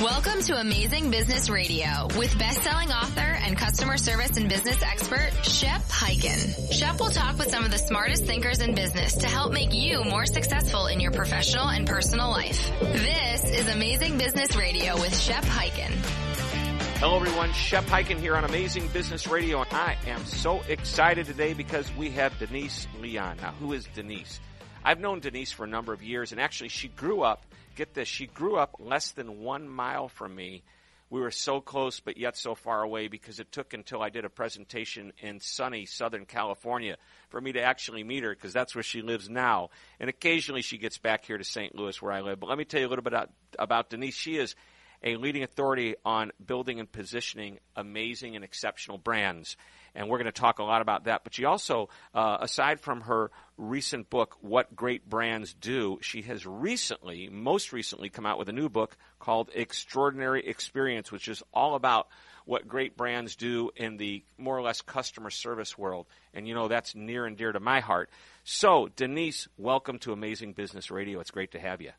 Welcome to Amazing Business Radio with best-selling author and customer service and business expert Shep Hyken. Shep will talk with some of the smartest thinkers in business to help make you more successful in your professional and personal life. This is Amazing Business Radio with Shep Hyken. Hello everyone, Shep Hyken here on Amazing Business Radio, and I am so excited today because we have Denise Lee Yohn. Now, who is Denise? I've known Denise for a number of years, and actually, she grew up get this, she grew up less than one mile from me. We were so close, but yet so far away because it took until I did a presentation in sunny Southern California for me to actually meet her because that's where she lives now. And occasionally she gets back here to St. Louis where I live. But let me tell you a little bit about, about Denise. She is a leading authority on building and positioning amazing and exceptional brands and we're going to talk a lot about that. But she also, uh, aside from her recent book, What Great Brands Do, she has recently, most recently, come out with a new book called Extraordinary Experience, which is all about what great brands do in the more or less customer service world. And you know, that's near and dear to my heart. So, Denise, welcome to Amazing Business Radio. It's great to have you.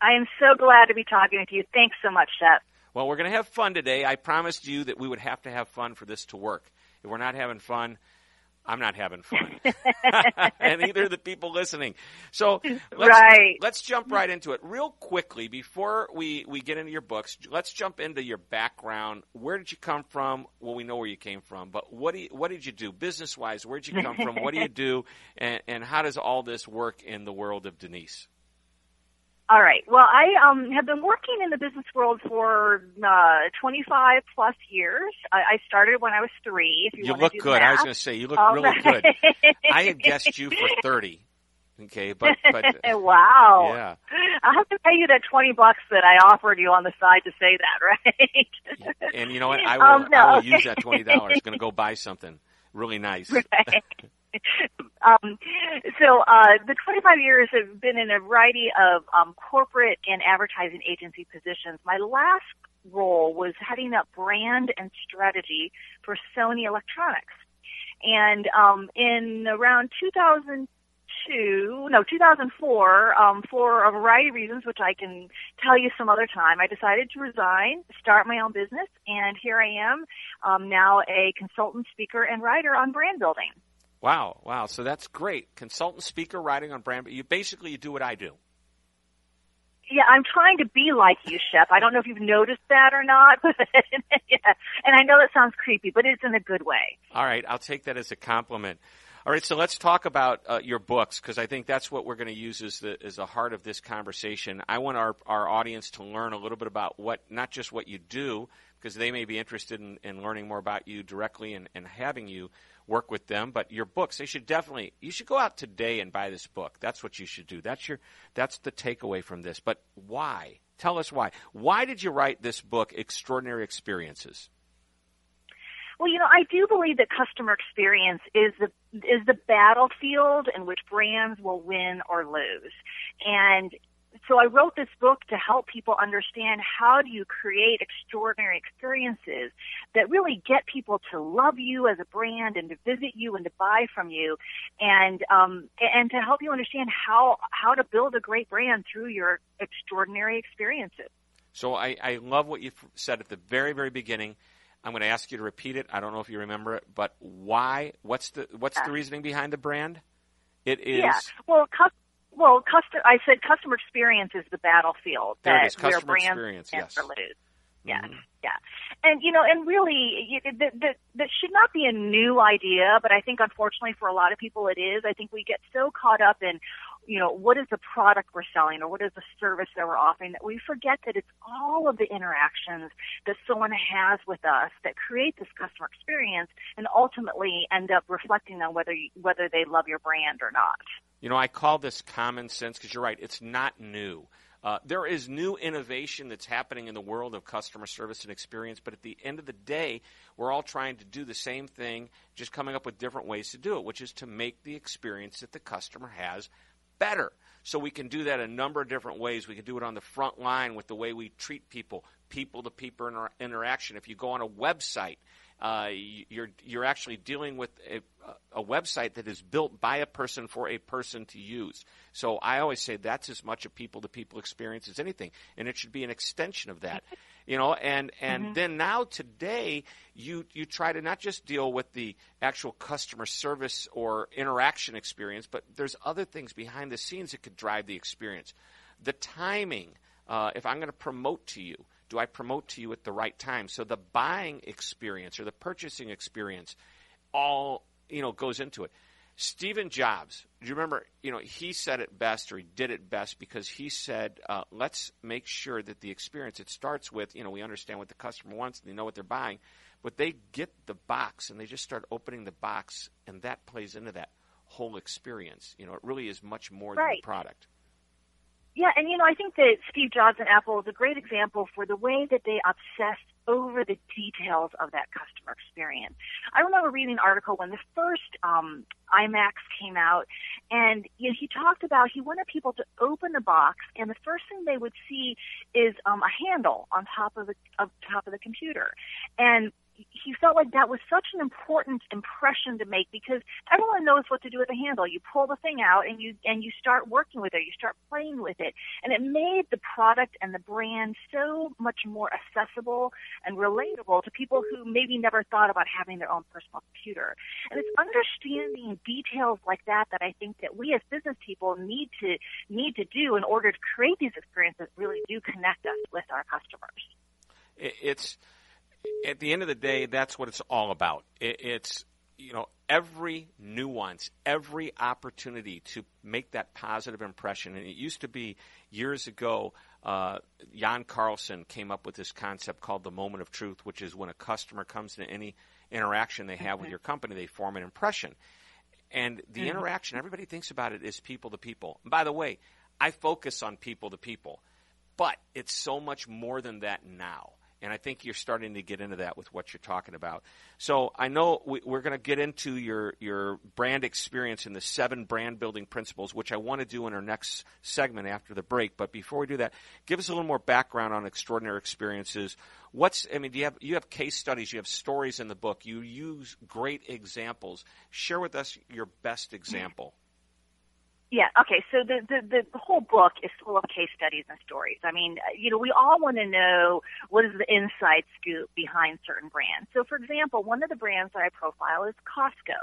I am so glad to be talking with you. Thanks so much, Shep. Well, we're going to have fun today. I promised you that we would have to have fun for this to work. If we're not having fun, I'm not having fun. and neither the people listening. So let's, right. let's jump right into it. Real quickly, before we, we get into your books, let's jump into your background. Where did you come from? Well, we know where you came from, but what, do you, what did you do business wise? Where did you come from? What do you do? And, and how does all this work in the world of Denise? All right. Well, I um, have been working in the business world for uh, 25 plus years. I, I started when I was three. If you, you look good. I was going to say you look um, really good. I had guessed you for 30. Okay, but but wow. Yeah. I'll have to pay you that 20 bucks that I offered you on the side to say that, right? and you know what? I will um, no. I will use that $20. going to go buy something really nice. Right. um, so uh, the 25 years have been in a variety of um, corporate and advertising agency positions. My last role was heading up brand and strategy for Sony Electronics. And um, in around 2002, no, 2004, um, for a variety of reasons, which I can tell you some other time, I decided to resign, start my own business, and here I am, um, now a consultant, speaker, and writer on brand building. Wow, wow. So that's great. Consultant, speaker, writing on brand. but You basically you do what I do. Yeah, I'm trying to be like you, Shep. I don't know if you've noticed that or not, but yeah. And I know that sounds creepy, but it's in a good way. All right, I'll take that as a compliment. All right, so let's talk about uh, your books because I think that's what we're going to use as the as the heart of this conversation. I want our our audience to learn a little bit about what not just what you do because they may be interested in, in learning more about you directly and, and having you work with them. But your books, they should definitely you should go out today and buy this book. That's what you should do. That's your that's the takeaway from this. But why? Tell us why. Why did you write this book, Extraordinary Experiences? Well, you know, I do believe that customer experience is the is the battlefield in which brands will win or lose. And so I wrote this book to help people understand how do you create extraordinary experiences that really get people to love you as a brand and to visit you and to buy from you, and um, and to help you understand how how to build a great brand through your extraordinary experiences. So I, I love what you said at the very very beginning. I'm going to ask you to repeat it. I don't know if you remember it, but why? What's the what's the reasoning behind the brand? It is yeah. Well, well, custom, I said customer experience is the battlefield there that is. Customer where brands experience, yes. lose. Yeah, mm-hmm. yeah, and you know, and really, that that that should not be a new idea, but I think unfortunately for a lot of people it is. I think we get so caught up in, you know, what is the product we're selling or what is the service that we're offering that we forget that it's all of the interactions that someone has with us that create this customer experience and ultimately end up reflecting on whether you, whether they love your brand or not. You know, I call this common sense because you're right, it's not new. Uh, there is new innovation that's happening in the world of customer service and experience, but at the end of the day, we're all trying to do the same thing, just coming up with different ways to do it, which is to make the experience that the customer has better. So we can do that a number of different ways. We can do it on the front line with the way we treat people, people to people inter- interaction. If you go on a website, uh, you're you're actually dealing with a, a, website that is built by a person for a person to use. So I always say that's as much a people to people experience as anything, and it should be an extension of that. You know, and and mm-hmm. then now today you you try to not just deal with the actual customer service or interaction experience, but there's other things behind the scenes that could drive the experience. The timing. Uh, if I'm going to promote to you, do I promote to you at the right time? So the buying experience or the purchasing experience all, you know, goes into it. Stephen Jobs, do you remember, you know, he said it best or he did it best because he said, uh, let's make sure that the experience, it starts with, you know, we understand what the customer wants and they know what they're buying, but they get the box and they just start opening the box and that plays into that whole experience. You know, it really is much more right. than the product. Yeah, and you know, I think that Steve Jobs and Apple is a great example for the way that they obsessed over the details of that customer experience. I remember reading an article when the first um, iMacs came out, and you know, he talked about he wanted people to open the box, and the first thing they would see is um, a handle on top of the of top of the computer, and he felt like that was such an important impression to make because everyone knows what to do with a handle. You pull the thing out and you and you start working with it. You start playing with it, and it made the product and the brand so much more accessible and relatable to people who maybe never thought about having their own personal computer. And it's understanding details like that that I think that we as business people need to need to do in order to create these experiences that really do connect us with our customers. It's at the end of the day, that's what it's all about. It, it's you know every nuance, every opportunity to make that positive impression. And it used to be years ago. Uh, Jan Carlzon came up with this concept called the moment of truth, which is when a customer comes to any interaction they have with your company, they form an impression. And the mm-hmm. interaction, everybody thinks about it as people to people. And by the way, I focus on people to people, but it's so much more than that now. And I think you're starting to get into that with what you're talking about. So I know we, are going to get into your, your brand experience and the seven brand building principles, which I want to do in our next segment after the break. But before we do that, give us a little more background on extraordinary experiences. What's, I mean, do you have, you have case studies, you have stories in the book, you use great examples. Share with us your best example. Yeah. Okay. So the, the the whole book is full of case studies and stories. I mean, uh, you know, we all want to know what is the inside scoop behind certain brands. So, for example, one of the brands that I profile is Costco.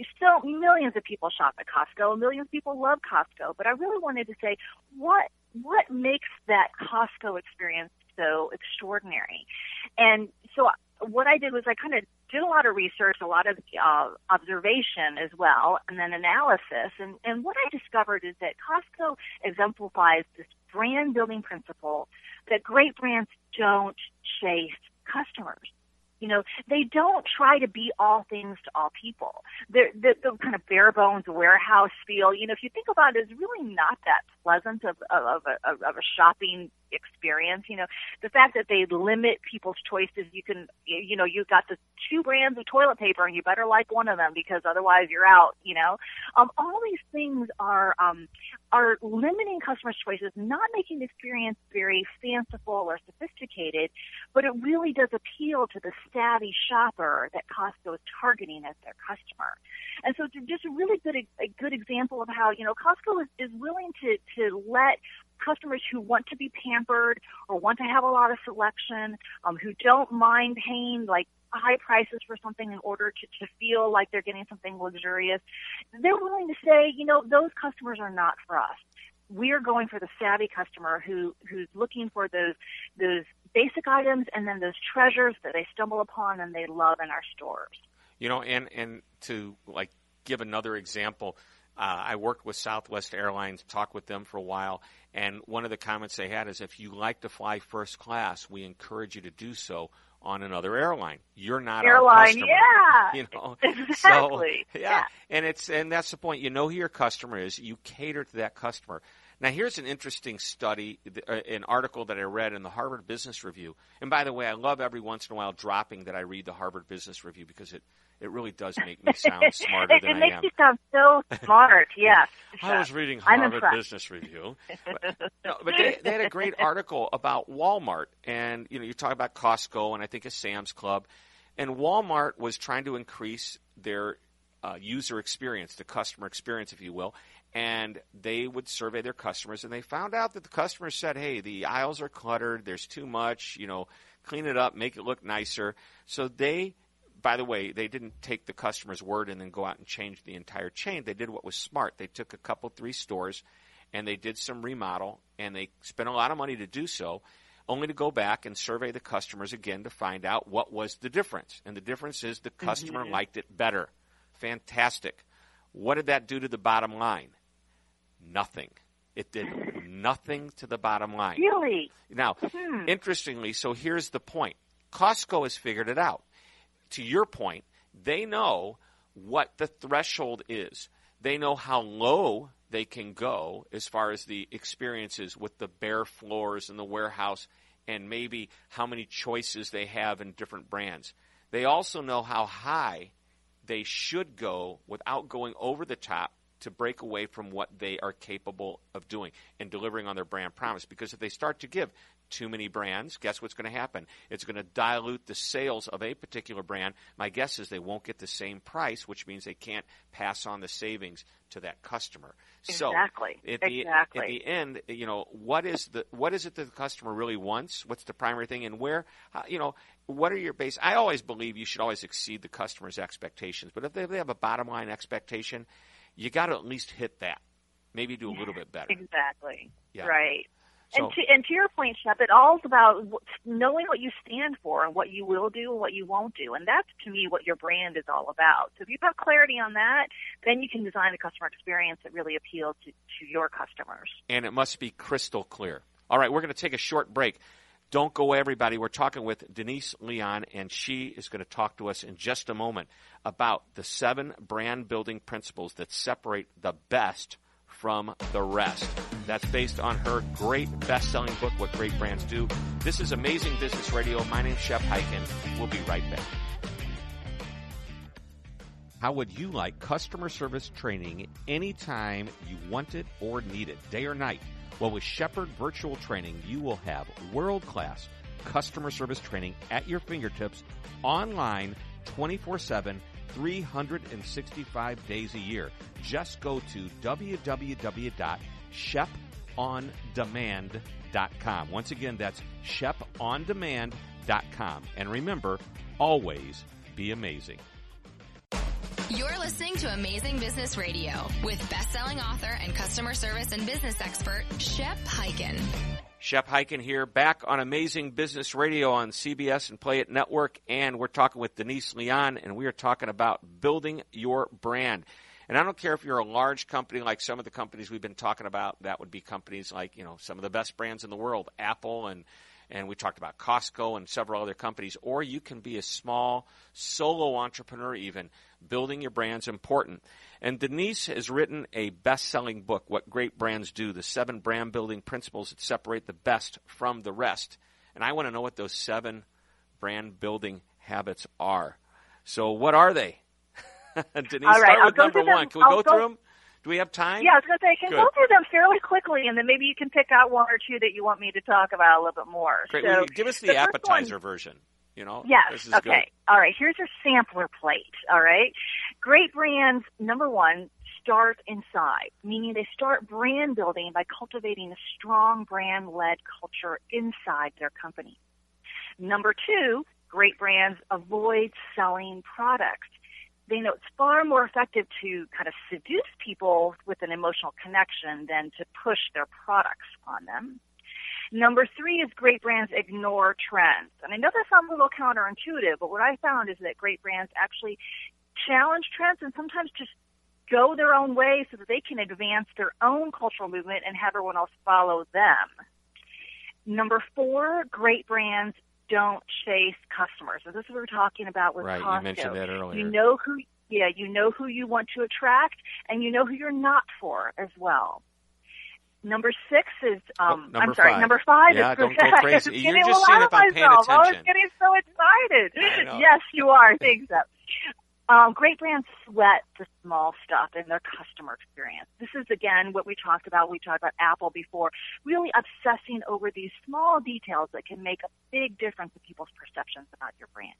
You still millions of people shop at Costco. Millions of people love Costco. But I really wanted to say what what makes that Costco experience so extraordinary. And so what I did was I kind of did a lot of research, a lot of uh, observation as well, and then analysis. And, and what I discovered is that Costco exemplifies this brand building principle that great brands don't chase customers. You know, they don't try to be all things to all people. They're, the, the kind of bare bones warehouse feel, you know, if you think about it, is really not that pleasant of, of, of, of a shopping experience. You know, the fact that they limit people's choices, you can, you know, you've got the two brands of toilet paper and you better like one of them because otherwise you're out, you know. Um, all these things are, um, are limiting customers' choices, not making the experience very fanciful or sophisticated, but it really does appeal to the savvy shopper that Costco is targeting as their customer. And so just a really good, a good example of how, you know, Costco is, is willing to, to let customers who want to be pampered or want to have a lot of selection, um, who don't mind paying like high prices for something in order to, to feel like they're getting something luxurious, they're willing to say, you know, those customers are not for us. We're going for the savvy customer who who's looking for those those basic items and then those treasures that they stumble upon and they love in our stores. You know, and and to like give another example, uh, I worked with Southwest Airlines, talked with them for a while, and one of the comments they had is if you like to fly first class, we encourage you to do so on another airline. You're not airline, yeah. You know, exactly. So, yeah. yeah, and it's and that's the point. You know who your customer is. You cater to that customer. Now, here's an interesting study, uh, an article that I read in the Harvard Business Review. And by the way, I love every once in a while dropping that I read the Harvard Business Review because it It really does make me sound smarter it, than it makes I am. you sound so smart. Yes. I was reading Harvard. Business Review, but, no, but they, they had a great article about Walmart, and you know you talk about Costco, and I think a Sam's Club, and Walmart was trying to increase their uh, user experience, the customer experience, if you will, and they would survey their customers, and they found out that the customers said, "Hey, the aisles are cluttered. There's too much. You know, clean it up, make it look nicer." So they by the way, they didn't take the customer's word and then go out and change the entire chain. They did what was smart. They took a couple, three stores, and they did some remodel, and they spent a lot of money to do so, only to go back and survey the customers again to find out what was the difference. And the difference is the customer Mhm. liked it better. Fantastic. What did that do to the bottom line? Nothing. It did nothing to the bottom line. Really? Now, Hmm. interestingly, so here's the point Costco has figured it out. To your point, they know what the threshold is, they know how low they can go as far as the experiences with the bare floors in the warehouse and maybe how many choices they have in different brands. They also know how high they should go without going over the top to break away from what they are capable of doing and delivering on their brand promise. Because if they start to give too many brands, guess what's going to happen? It's going to dilute the sales of a particular brand. My guess is they won't get the same price, which means they can't pass on the savings to that customer. Exactly. So at the, Exactly. at the end, you know, what is the what is it that the customer really wants? What's the primary thing, and where, you know, what are your base? I always believe you should always exceed the customer's expectations, but if they, if they have a bottom line expectation, you got to at least hit that. Maybe do a little bit better. Exactly. Yeah. Right. So, and to and to your point, Shep, it all is about knowing what you stand for and what you will do and what you won't do, and that's to me what your brand is all about. So if you have clarity on that, then you can design a customer experience that really appeals to, to your customers. and it must be crystal clear. All right, we're going to take a short break. Don't go away, everybody. We're talking with Denise Lee Yohn, and she is going to talk to us in just a moment about the seven brand building principles that separate the best from the rest. That's based on her great best selling book, What Great Brands Do. This is Amazing Business Radio. My name's Shep Hyken. We'll be right back. How would you like customer service training anytime you want it or need it, day or night? Well, with Shepherd Virtual Training, you will have world class customer service training at your fingertips online 24 7, 365 days a year. Just go to www.shepondemand.com. Once again, that's shepondemand.com. And remember, always be amazing. You're listening to Amazing Business Radio with best-selling author and customer service and business expert Shep Hyken. Shep Hyken here, back on Amazing Business Radio on CBS and Play.it Network, and we're talking with Denise Lee Yohn, and we are talking about building your brand. And I don't care if you're a large company like some of the companies we've been talking about. That would be companies like you know some of the best brands in the world, Apple, and and we talked about Costco and several other companies. Or you can be a small solo entrepreneur, even building your brand's important. And Denise has written a best-selling book, "What Great Brands Do: The Seven Brand Building Principles That Separate the Best from the Rest." And I want to know what those seven brand building habits are. So, what are they? Denise, All right, start with number one. Can we I'll go, go- through them? Do we have time? Yeah, I was going to say, I can Good. go through them fairly quickly, and then maybe you can pick out one or two that you want me to talk about a little bit more. Great. So, Well, give us the, the first one- appetizer version. You know, Yes. This is okay. good. All right. Here's your sampler plate. All right. Great brands, number one, start inside, meaning they start brand building by cultivating a strong brand led culture inside their company. Number two, great brands avoid selling products. They know it's far more effective to kind of seduce people with an emotional connection than to push their products on them. Number three is great brands ignore trends. And I know that sounds a little counterintuitive, but what I found is that great brands actually challenge trends and sometimes just go their own way so that they can advance their own cultural movement and have everyone else follow them. Number four, great brands don't chase customers. So this is what we're talking about with Right. Costco. You mentioned that earlier. You know who, yeah, you know who you want to attract, and you know who you're not for as well. Number six is, um, Oh, number I'm sorry, five. number five Yeah, is don't go crazy. You're just seeing if I'm paying myself. I was getting so excited. Yes, you are. Thanks, Up. Um, great brands sweat the small stuff in their customer experience. This is again what we talked about. We talked about Apple before, really obsessing over these small details that can make a big difference in people's perceptions about your brand.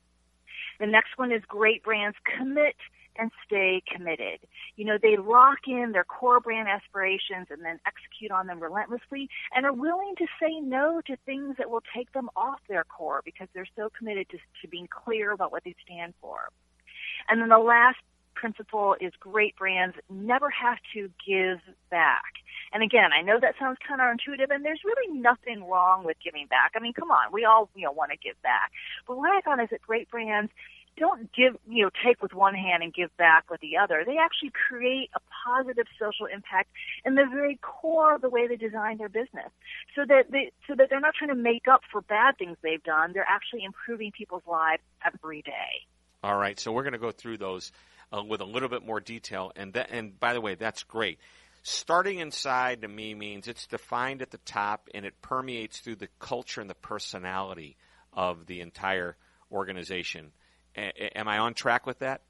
The next one is great brands commit and stay committed. You know, they lock in their core brand aspirations and then execute on them relentlessly and are willing to say no to things that will take them off their core because they're so committed to, to being clear about what they stand for. And then the last principle is great brands never have to give back. And again, I know that sounds counterintuitive and there's really nothing wrong with giving back. I mean, come on, we all, you know, want to give back. But what I found is that great brands don't give, you know, take with one hand and give back with the other. They actually create a positive social impact in the very core of the way they design their business. So that they, so that they're not trying to make up for bad things they've done. They're actually improving people's lives every day. All right. So we're going to go through those uh, with a little bit more detail. And that, and by the way, that's great. Starting inside to me means it's defined at the top and it permeates through the culture and the personality of the entire organization. A- am I on track with that?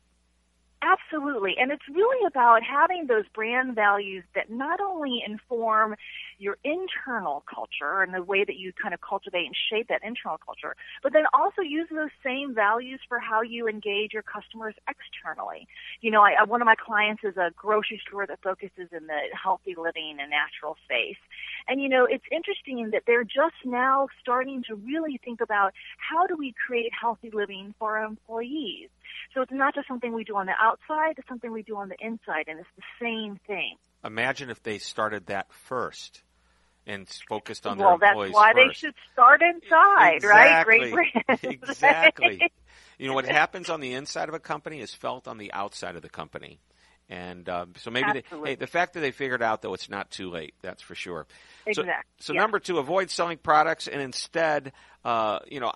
Absolutely. And it's really about having those brand values that not only inform your internal culture and the way that you kind of cultivate and shape that internal culture, but then also use those same values for how you engage your customers externally. You know, I, one of my clients is a grocery store that focuses in the healthy living and natural space. And you know, it's interesting that they're just now starting to really think about how do we create healthy living for our employees. So it's not just something we do on the outside, it's something we do on the inside, and it's the same thing. Imagine if they started that first and focused on well, their employees. Well, that's why first. they should start inside, exactly. right? Exactly. you know what happens on the inside of a company is felt on the outside of the company. And um, so maybe they, hey, the fact that they figured out though it's not too late. That's for sure. Exactly. So, so yeah. number two, avoid selling products and instead, uh, you know,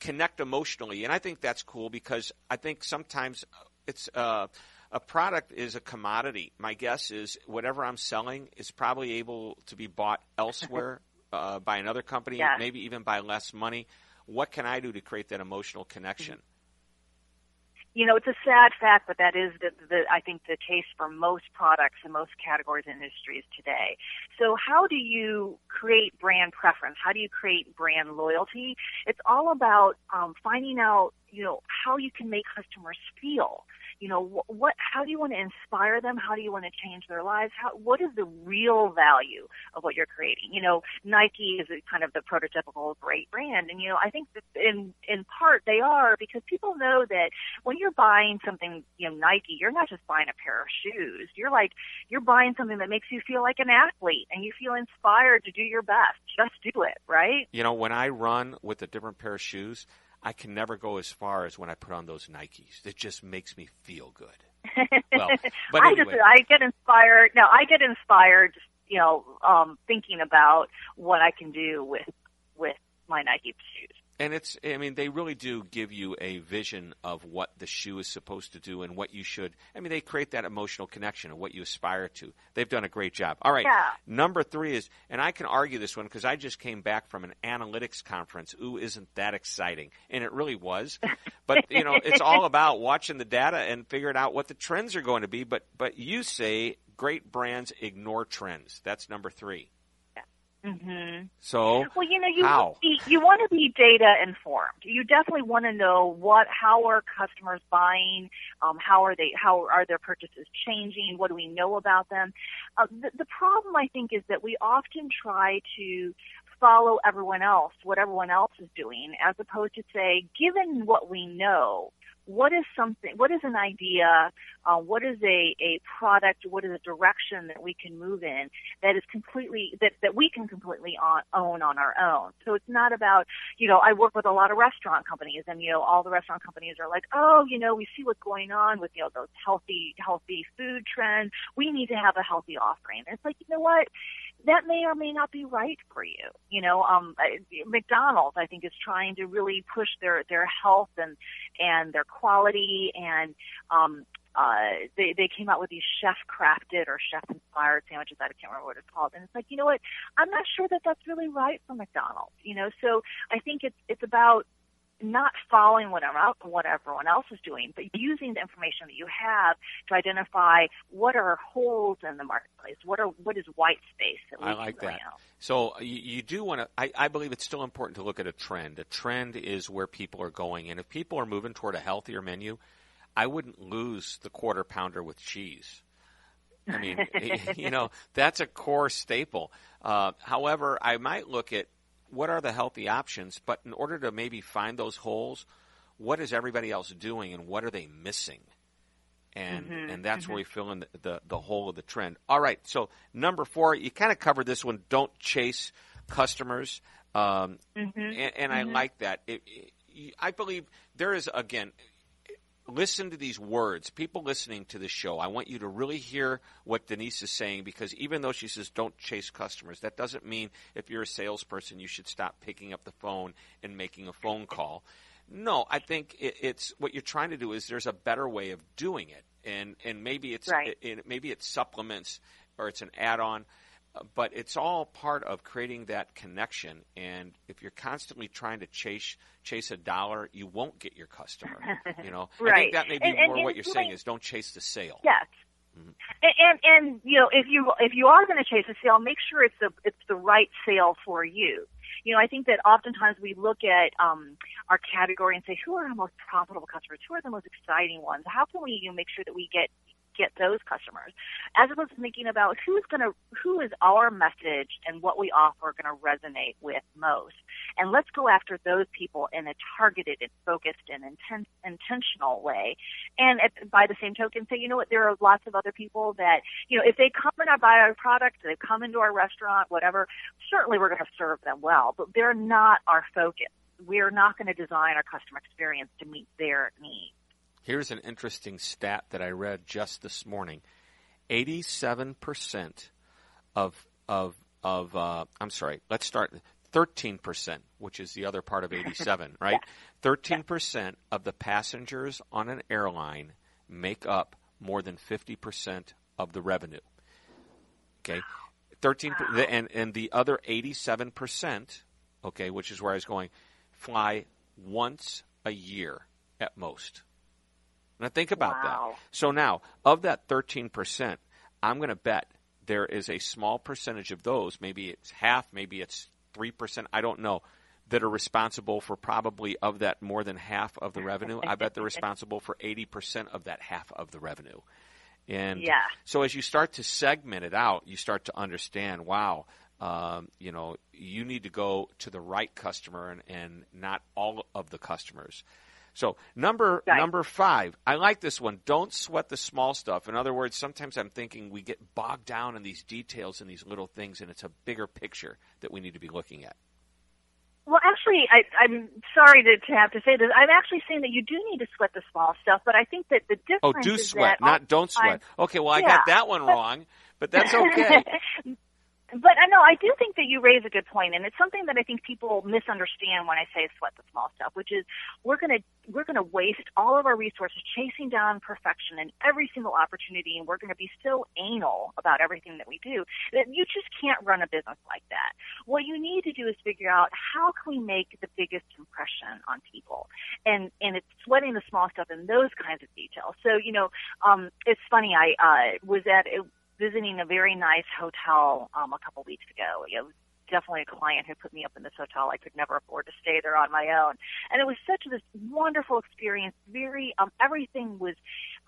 connect emotionally. And I think that's cool because I think sometimes it's. Uh, a product is a commodity. My guess is whatever I'm selling is probably able to be bought elsewhere uh, by another company, yes. maybe even by less money. What can I do to create that emotional connection? You know, it's a sad fact, but that is the, the I think the case for most products and most categories and industries today. So, how do you create brand preference? How do you create brand loyalty? It's all about um, finding out, you know, how you can make customers feel you know what how do you want to inspire them? How do you want to change their lives? How what is the real value of what you're creating? You know nike is kind of the prototypical great brand and you know i think that in in part they are because people know that when you're buying something you know nike you're not just buying a pair of shoes. You're like you're buying something that makes you feel like an athlete and you feel inspired to do your best. Just do it right? You know when i run with a different pair of shoes I can never go as far as when I put on those Nikes. It just makes me feel good. Well, but I just I get inspired. No, I get inspired. You know, um, thinking about what I can do with with my Nike shoes. And it's, I mean, they really do give you a vision of what the shoe is supposed to do and what you should. I mean, they create that emotional connection of what you aspire to. They've done a great job. All right. Yeah. Number three is, and I can argue this one because I just came back from an analytics conference. Ooh, isn't that exciting? And it really was. But, you know, it's all about watching the data and figuring out what the trends are going to be. But, but you say great brands ignore trends. That's number three. Mm-hmm. So, well, you know, you how? want to be, you want to be data informed. You definitely want to know what, how are customers buying? Um, how are they? How are their purchases changing? What do we know about them? Uh, the, the problem, I think, is that we often try to follow everyone else, what everyone else is doing, as opposed to say, given what we know, what is something, what is an idea, uh, what is a, a product, what is a direction that we can move in that is completely, that, that we can completely on, own on our own. So it's not about, you know, I work with a lot of restaurant companies and, you know, all the restaurant companies are like, oh, you know, we see what's going on with, you know, those healthy, healthy food trends. We need to have a healthy offering. And it's like, you know what? That may or may not be right for you. You know, um, McDonald's, I think, is trying to really push their their health and and their quality, and um, uh, they they came out with these chef crafted or chef inspired sandwiches. I can't remember what it's called, and it's like, you know what? I'm not sure that that's really right for McDonald's. You know, so I think it's it's about not following what everyone else is doing, but using the information that you have to identify what are holes in the marketplace, what are what is white space that we I like that. Out. So you, you do want to. I, I believe it's still important to look at a trend. A trend is where people are going, and if people are moving toward a healthier menu, I wouldn't lose the quarter pounder with cheese. I mean, you know, that's a core staple. Uh, however, I might look at what are the healthy options, but in order to maybe find those holes, what is everybody else doing and what are they missing? And mm-hmm, and that's mm-hmm. where we fill in the, the, the hole of the trend. All right, so number four, you kind of covered this one. Don't chase customers, um, mm-hmm, and, and I like that. It, it, I believe there is again listen to these words. People listening to this show, I want you to really hear what Denise is saying because even though she says don't chase customers, that doesn't mean if you're a salesperson you should stop picking up the phone and making a phone call. No, I think it, it's what you're trying to do is there's a better way of doing it, and and maybe it's right. it, maybe it supplements or it's an add-on but it's all part of creating that connection. And if you're constantly trying to chase chase a dollar, you won't get your customer. You know, right. I think that may be and, more and, what you're saying is don't chase the sale. Yes. Mm-hmm. And, and and you know if you if you are going to chase a sale, make sure it's the it's the right sale for you. You know, I think that oftentimes we look at um, our category and say, who are our most profitable customers? Who are the most exciting ones? How can we you know, make sure that we get get those customers, as opposed to thinking about who's going to, who is our message and what we offer going to resonate with most. And let's go after those people in a targeted and focused and inten- intentional way. And at, by the same token, say, you know what, there are lots of other people that, you know, if they come and buy our product, they come into our restaurant, whatever, certainly we're going to serve them well, but they're not our focus. We're not going to design our customer experience to meet their needs. Here's an interesting stat that I read just this morning: eighty-seven percent of of of uh, I'm sorry. Let's start. Thirteen percent, which is the other part of eighty-seven, right? Thirteen percent of the passengers on an airline make up more than fifty percent of the revenue. Okay, thirteen, wow. and and the other eighty-seven percent, okay, which is where I was going, fly once a year at most. Now think about wow. that. So now, of that 13%, I'm going to bet there is a small percentage of those, maybe it's half, maybe it's 3%, I don't know, that are responsible for probably of that more than half of the revenue. I bet they're responsible for 80% of that half of the revenue. And yeah. so as you start to segment it out, you start to understand, wow, um, you know, you need to go to the right customer and, and not all of the customers. So number right. number five, I like this one. Don't sweat the small stuff. In other words, sometimes I'm thinking we get bogged down in these details and these little things, and it's a bigger picture that we need to be looking at. Well, actually, I, I'm sorry to, to have to say this. I'm actually saying that you do need to sweat the small stuff, but I think that the oh, difference. Is. Oh, do sweat, not don't sweat. Okay, well, I yeah. got that one wrong, but that's okay. But I know I do think that you raise a good point, and it's something that I think people misunderstand when I say sweat the small stuff, which is we're gonna we're gonna waste all of our resources chasing down perfection in every single opportunity, and we're gonna be so anal about everything that we do that you just can't run a business like that. What you need to do is figure out how can we make the biggest impression on people, and and it's sweating the small stuff and those kinds of details. So you know, um, it's funny. I uh, was at visiting a very nice hotel um, a couple weeks ago. It was definitely a client who put me up in this hotel. I could never afford to stay there on my own, and it was such this wonderful experience. Very, um, everything was,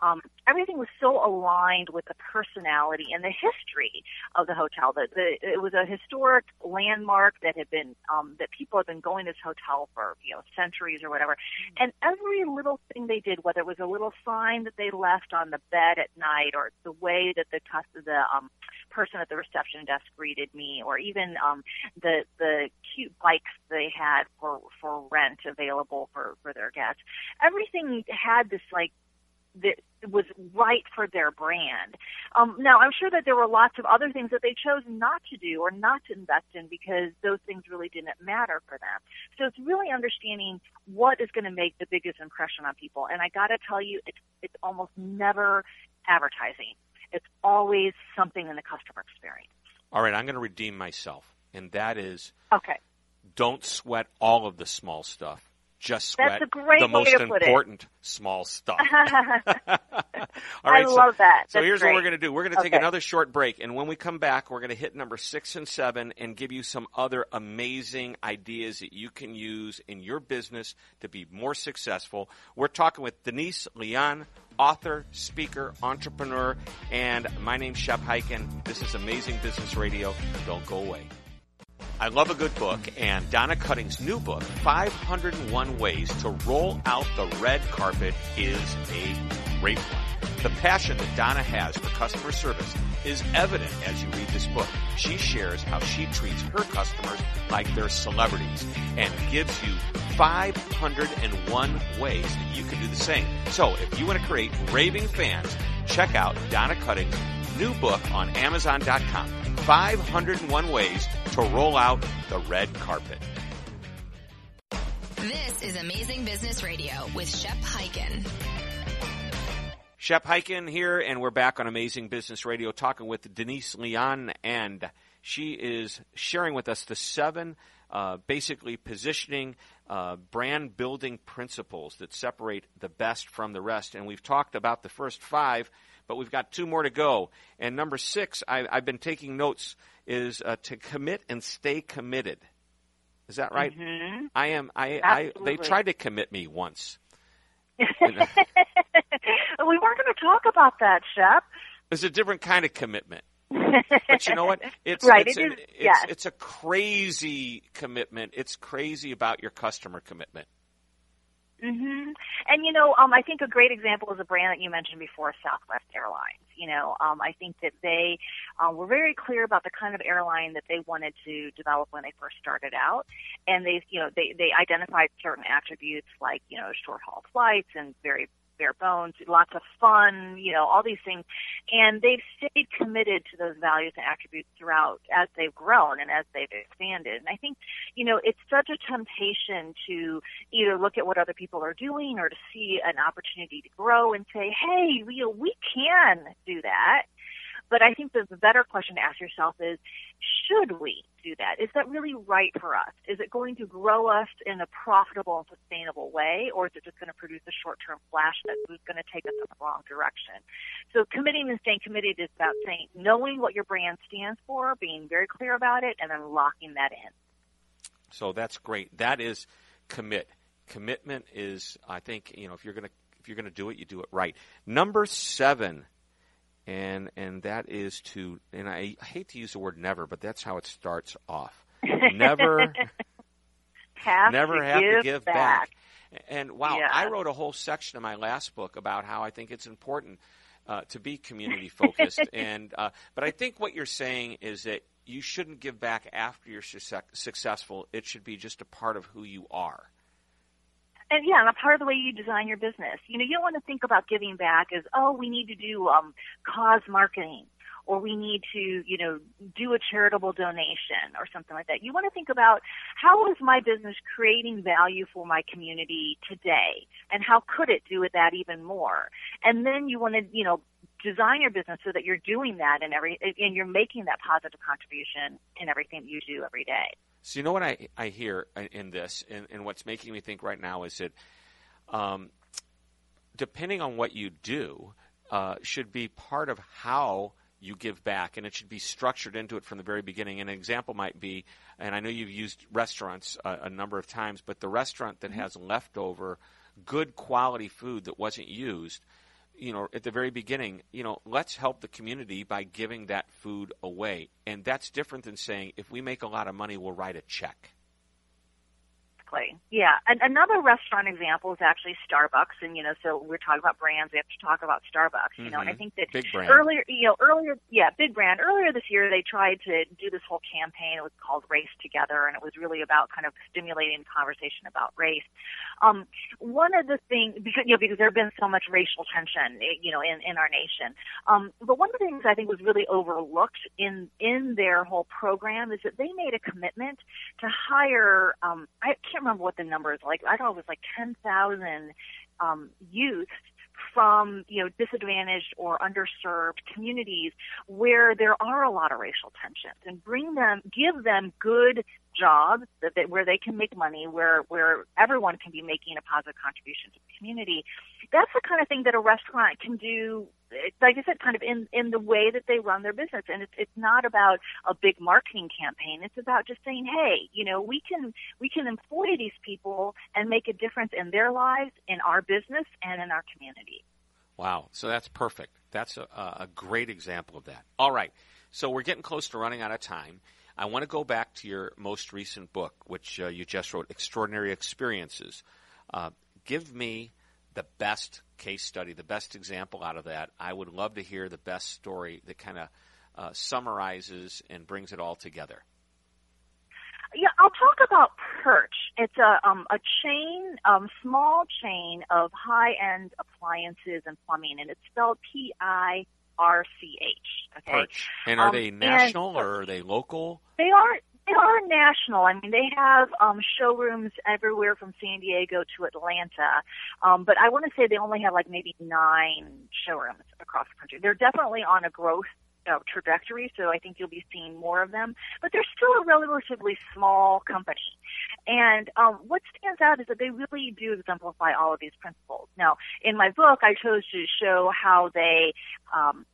um, everything was so aligned with the personality and the history of the hotel. That the, it was a historic landmark that had been um, that people had been going to this hotel for you know centuries or whatever. And every little thing they did, whether it was a little sign that they left on the bed at night, or the way that the the um, person at the reception desk greeted me, or even um, the the cute bikes they had for for rent available for for their guests. Everything had this like that was right for their brand. Um, now, I'm sure that there were lots of other things that they chose not to do or not to invest in because those things really didn't matter for them. So it's really understanding what is going to make the biggest impression on people. And I got to tell you, it's it's almost never advertising. It's always something in the customer experience. All right, I'm going to redeem myself, and that is okay. Don't sweat all of the small stuff. Just sweat That's a great the way most to put it. important small stuff. All I so, love that. So here's great. what we're going to do. We're going to take Okay. another short break, and when we come back, we're going to hit number six and seven and give you some other amazing ideas that you can use in your business to be more successful. We're talking with Denise Lee Yohn, author, speaker, entrepreneur, and my name's Shep Hyken. This is Amazing Business Radio. Don't go away. I love a good book, and Donna Cutting's new book, 501 Ways to Roll Out the Red Carpet, is a great one. The passion that Donna has for customer service is evident as you read this book. She shares how she treats her customers like they're celebrities and gives you 501 ways that you can do the same. So if you want to create raving fans, check out Donna Cutting's new book on Amazon.com. 501 Ways to Roll Out the Red Carpet. This is Amazing Business Radio with Shep Hyken. Shep Hyken here, and we're back on Amazing Business Radio talking with Denise Lee Yohn, and she is sharing with us the seven uh, basically positioning, uh, brand building principles that separate the best from the rest. And we've talked about the first five, but we've got two more to go. And number six, I, I've been taking notes, is uh, to commit and stay committed. Is that right? Mhm. I am. I, I. They tried to commit me once. we weren't going to talk about that, Shep. It's a different kind of commitment. But you know what? It's Right, It's, it an- it's, yes. it's a crazy commitment. It's crazy about your customer commitment. Hmm And you know, um, I think a great example is a brand that you mentioned before, Southwest Airlines. You know, um, I think that they um, were very clear about the kind of airline that they wanted to develop when they first started out, and they, you know, they they identified certain attributes like you know short haul flights and very bare bones, lots of fun, you know, all these things. And they've stayed committed to those values and attributes throughout as they've grown and as they've expanded. And I think, you know, it's such a temptation to either look at what other people are doing or to see an opportunity to grow and say, hey, know, we can do that. But I think the better question to ask yourself is, should we do that? Is that really right for us? Is it going to grow us in a profitable and sustainable way, or is it just going to produce a short-term flash that is going to take us in the wrong direction? So committing and staying committed is about saying, knowing what your brand stands for, being very clear about it, and then locking that in. So that's great. That is commit. Commitment is, I think, you know, if you're gonna if you're gonna do it, you do it right. Number seven, and and that is to, and I hate to use the word never, but that's how it starts off. Never, Have never to have give to give back. And wow, Yeah. I wrote a whole section in my last book about how I think it's important uh, to be community focused. and uh, but I think what you're saying is that you shouldn't give back after you're success- successful. It should be just a part of who you are. And yeah, and a part of the way you design your business. You know, you don't want to think about giving back as, oh, we need to do um, cause marketing or we need to, you know, do a charitable donation or something like that. You want to think about how is my business creating value for my community today and how could it do with that even more? And then you want to, you know, design your business so that you're doing that and every and you're making that positive contribution in everything you do every day. So you know what I I hear in this, and, and what's making me think right now is that, um, depending on what you do, uh, should be part of how you give back, and it should be structured into it from the very beginning. An example might be, and I know you've used restaurants a, a number of times, but the restaurant that has leftover good quality food that wasn't used you know, at the very beginning, you know, let's help the community by giving that food away. And that's different than saying, if we make a lot of money, we'll write a check. Exactly. Yeah. And another restaurant example is actually Starbucks. And, you know, so we're talking about brands. We have to talk about Starbucks, you know, and I Mhm. think that earlier, you know, earlier, yeah, big brand. Earlier this year, they tried to do this whole campaign. It was called Race Together, and it was really about kind of stimulating conversation about race. Um, one of the things, because, you know, because there have been so much racial tension, eh, you know, in, in our nation. Um, but one of the things I think was really overlooked in, in their whole program is that they made a commitment to hire, um, I can't remember what the number is, like, I know, it was like 10,000, um, youth from you know disadvantaged or underserved communities where there are a lot of racial tensions and bring them give them good jobs that they, where they can make money, where where everyone can be making a positive contribution to the community. That's the kind of thing that a restaurant can do. Like I said, kind of in in the way that they run their business, and it's it's not about a big marketing campaign. It's about just saying, hey, you know, we can we can employ these people and make a difference in their lives, in our business, and in our community. Wow, so that's perfect. That's a, a great example of that. All right, so we're getting close to running out of time. I want to go back to your most recent book, which uh, you just wrote, Extraordinary Experiences. Uh, give me the best case study, the best example out of that. I would love to hear the best story that kind of uh, summarizes and brings it all together. Yeah, I'll talk about Pirch. It's a um, a chain, um, small chain of high end appliances and plumbing, and it's spelled P I R C H. Okay. Pirch. And are um, they national or are they local? They are. They are national. I mean, they have um, showrooms everywhere from San Diego to Atlanta. Um, but I want to say they only have like maybe nine showrooms across the country. They're definitely on a growth uh, trajectory, so I think you'll be seeing more of them. But they're still a relatively small company. And um, what stands out is that they really do exemplify all of these principles. Now, in my book, I chose to show how they um,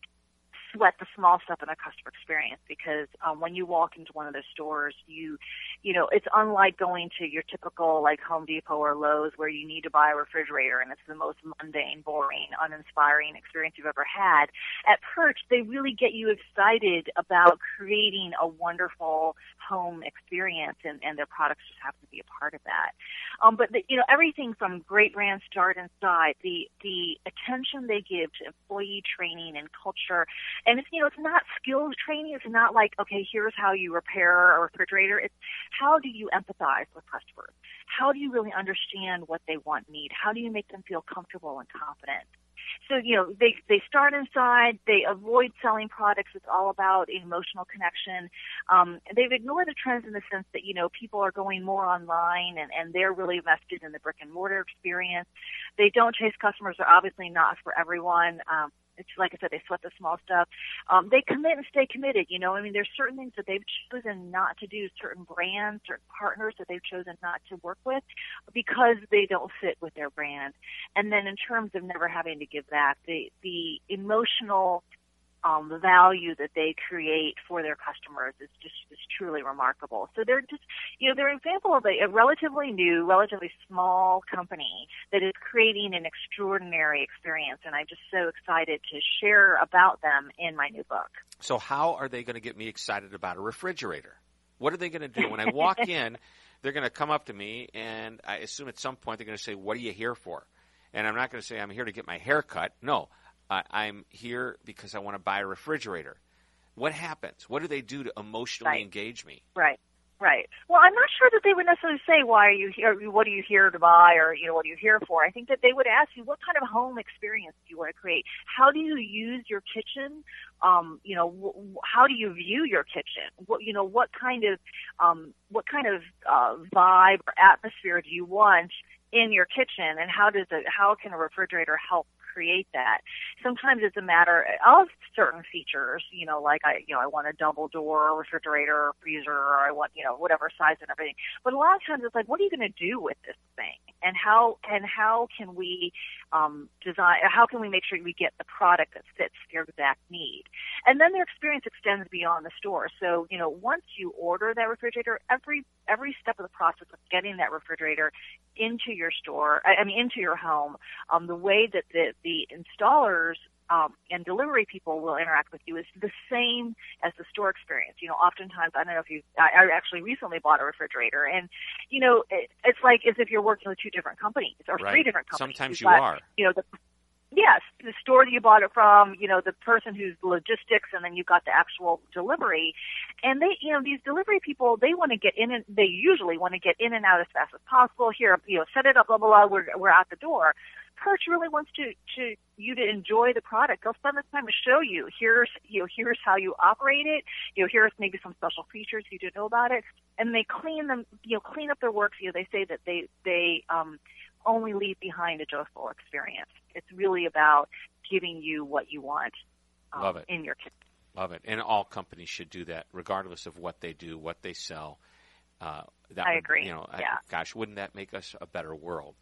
sweat the small stuff in a customer experience because um, when you walk into one of the stores, you, you know, it's unlike going to your typical like Home Depot or Lowe's where you need to buy a refrigerator and it's the most mundane, boring, uninspiring experience you've ever had. At Pirch, they really get you excited about creating a wonderful home experience and, and their products just happen to be a part of that. Um, but the, you know, everything from great brands start inside, the, the attention they give to employee training and culture and it's, you know, it's not skills training. It's not like, okay, here's how you repair a refrigerator. It's how do you empathize with customers? How do you really understand what they want, need? How do you make them feel comfortable and confident? So, you know, they, they start inside, they avoid selling products. It's all about emotional connection. Um, they've ignored the trends in the sense that, you know, people are going more online and, and they're really invested in the brick and mortar experience. They don't chase customers. They're obviously not for everyone. Um, it's like I said, they sweat the small stuff. Um, they commit and stay committed. You know, I mean, there's certain things that they've chosen not to do, certain brands, certain partners that they've chosen not to work with because they don't fit with their brand. And then in terms of never having to give back, the the emotional um, the value that they create for their customers is just is truly remarkable. So they're just, you know, they're an example of a, a relatively new, relatively small company that is creating an extraordinary experience, and I'm just so excited to share about them in my new book. So how are they going to get me excited about a refrigerator? What are they going to do when I walk in? They're going to come up to me, and I assume at some point they're going to say, "What are you here for?" And I'm not going to say I'm here to get my hair cut. No, uh, I'm here because I want to buy a refrigerator. What happens? What do they do to emotionally right. engage me? Right. Right. Well, I'm not sure that they would necessarily say, "Why are you here? What are you here to buy?" or you know, "What are you here for?" I think that they would ask you, "What kind of home experience do you want to create? How do you use your kitchen? Um, you know, w- how do you view your kitchen? What you know, what kind of um, what kind of uh, vibe or atmosphere do you want in your kitchen, and how does it? How can a refrigerator help create that. Sometimes it's a matter of certain features, you know, like I, you know, I want a double door refrigerator or freezer or I want, you know, whatever size and everything. But a lot of times it's like, what are you going to do with this thing? And how, and how can we, um, design, how can we make sure we get the product that fits their exact need? And then their experience extends beyond the store. So, you know, once you order that refrigerator, every, every step of the process of getting that refrigerator into your store, I mean, into your home, um, the way that the, the installers um, and delivery people will interact with you is the same as the store experience. You know, oftentimes, I don't know if you, I, I actually recently bought a refrigerator and, you know, it, it's like as if you're working with two different companies or right. three different companies. Sometimes you are. You know, the, yes, the store that you bought it from, you know, the person who's logistics and then you've got the actual delivery. And they, you know, these delivery people, they want to get in and they usually want to get in and out as fast as possible. Here, you know, set it up, blah, blah, blah, we're, we're out the door. Pirch really wants to, to you to enjoy the product. They'll spend the time to show you. Here's you know, here's how you operate it. You know, here's maybe some special features you didn't know about it. And they clean them, you know, clean up their work for you. They say that they they um, only leave behind a joyful experience. It's really about giving you what you want um, Love it. in your kitchen. Love it. And all companies should do that, regardless of what they do, what they sell. Uh, that I would, agree. You know, yeah. Gosh, wouldn't that make us a better world?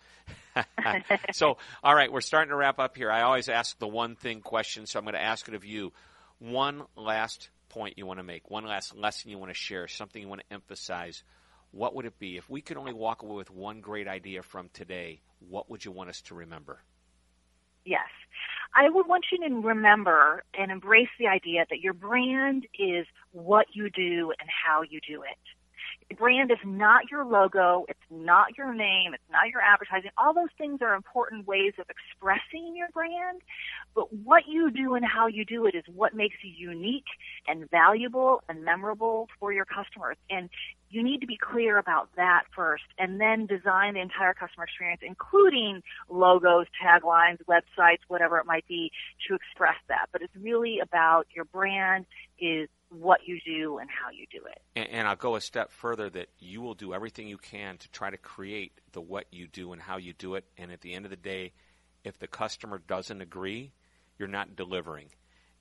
so, all right, we're starting to wrap up here. I always ask the one thing question, so I'm going to ask it of you. One last point you want to make, one last lesson you want to share, something you want to emphasize. What would it be? If we could only walk away with one great idea from today, what would you want us to remember? Yes. I would want you to remember and embrace the idea that your brand is what you do and how you do it. Brand is not your logo. It's not your name. It's not your advertising. All those things are important ways of expressing your brand. But what you do and how you do it is what makes you unique and valuable and memorable for your customers. And you need to be clear about that first and then design the entire customer experience, including logos, taglines, websites, whatever it might be to express that. But it's really about your brand is what you do and how you do it. And, and, I'll go a step further that you will do everything you can to try to create the what you do and how you do it. And at the end of the day, if the customer doesn't agree, you're not delivering.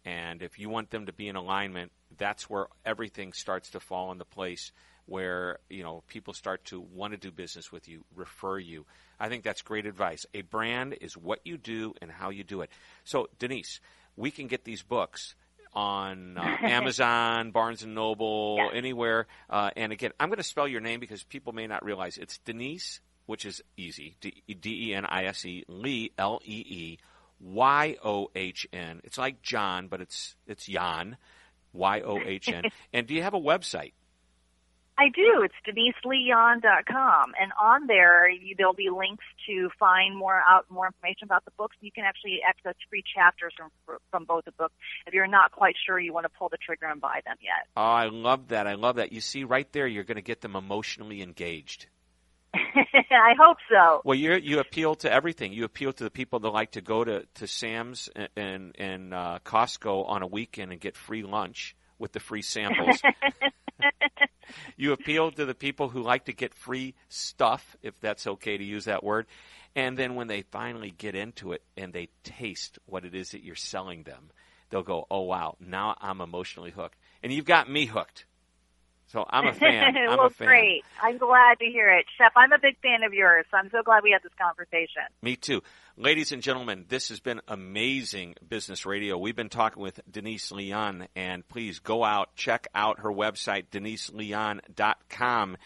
And if you want them to be in alignment, that's where everything starts to fall into place where you know people start to want to do business with you, refer you. I think that's great advice. A brand is what you do and how you do it. So, Denise, we can get these books on uh, Amazon, Barnes and Noble, yeah. anywhere. Uh, and again, I'm going to spell your name because people may not realize it's Denise, which is easy, D E N I S E, Lee, L E E, Y O H N. It's like John, but it's it's Yohn, Y O H N. And do you have a website? I do. It's deniseleeyohn.com, and on there you, there'll be links to find more out more information about the books. You can actually access free chapters from from both the books if you're not quite sure you want to pull the trigger and buy them yet. Oh, I love that. I love that. You see, right there, you're going to get them emotionally engaged. I hope so. Well, you you appeal to everything. You appeal to the people that like to go to to Sam's and and, and uh, Costco on a weekend and get free lunch with the free samples. you appeal to the people who like to get free stuff, if that's okay to use that word. And then when they finally get into it and they taste what it is that you're selling them, they'll go, oh, wow, now I'm emotionally hooked. And you've got me hooked. So I'm a fan. I'm well, a fan. great. I'm glad to hear it. Shep, I'm a big fan of yours, so I'm so glad we had this conversation. Me too. Ladies and gentlemen, this has been amazing business radio. We've been talking with Denise Lee Yohn, and please go out, check out her website, deniseleeyohn.com.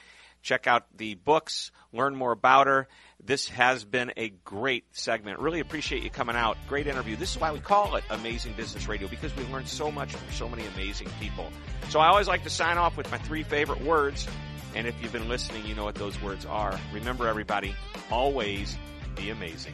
Check out the books, learn more about her. This has been a great segment. Really appreciate you coming out. Great interview. This is why we call it Amazing Business Radio because we learn so much from so many amazing people. So I always like to sign off with my three favorite words. And if you've been listening, you know what those words are. Remember, everybody, always be amazing.